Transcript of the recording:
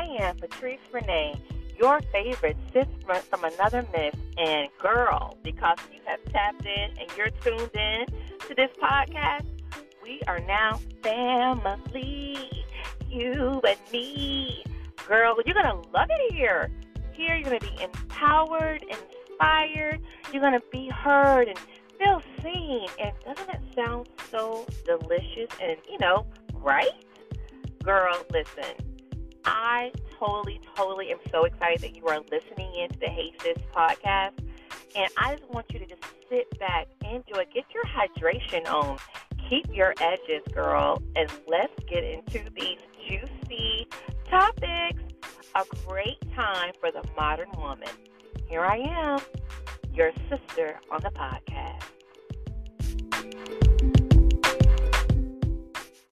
am Patrice Renee, your favorite sis from another myth. And girl, because you have tapped in and you're tuned in to this podcast, we are now family. You and me. Girl, you're going to love it here. Here, you're going to be empowered, inspired. You're going to be heard and feel seen. And doesn't it sound so delicious and, you know, right? Girl, listen. I totally, totally am so excited that you are listening into the Hey Sis podcast. And I just want you to just sit back, enjoy, get your hydration on, keep your edges, girl, and let's get into these juicy topics. A great time for the modern woman. Here I am, your sister on the podcast.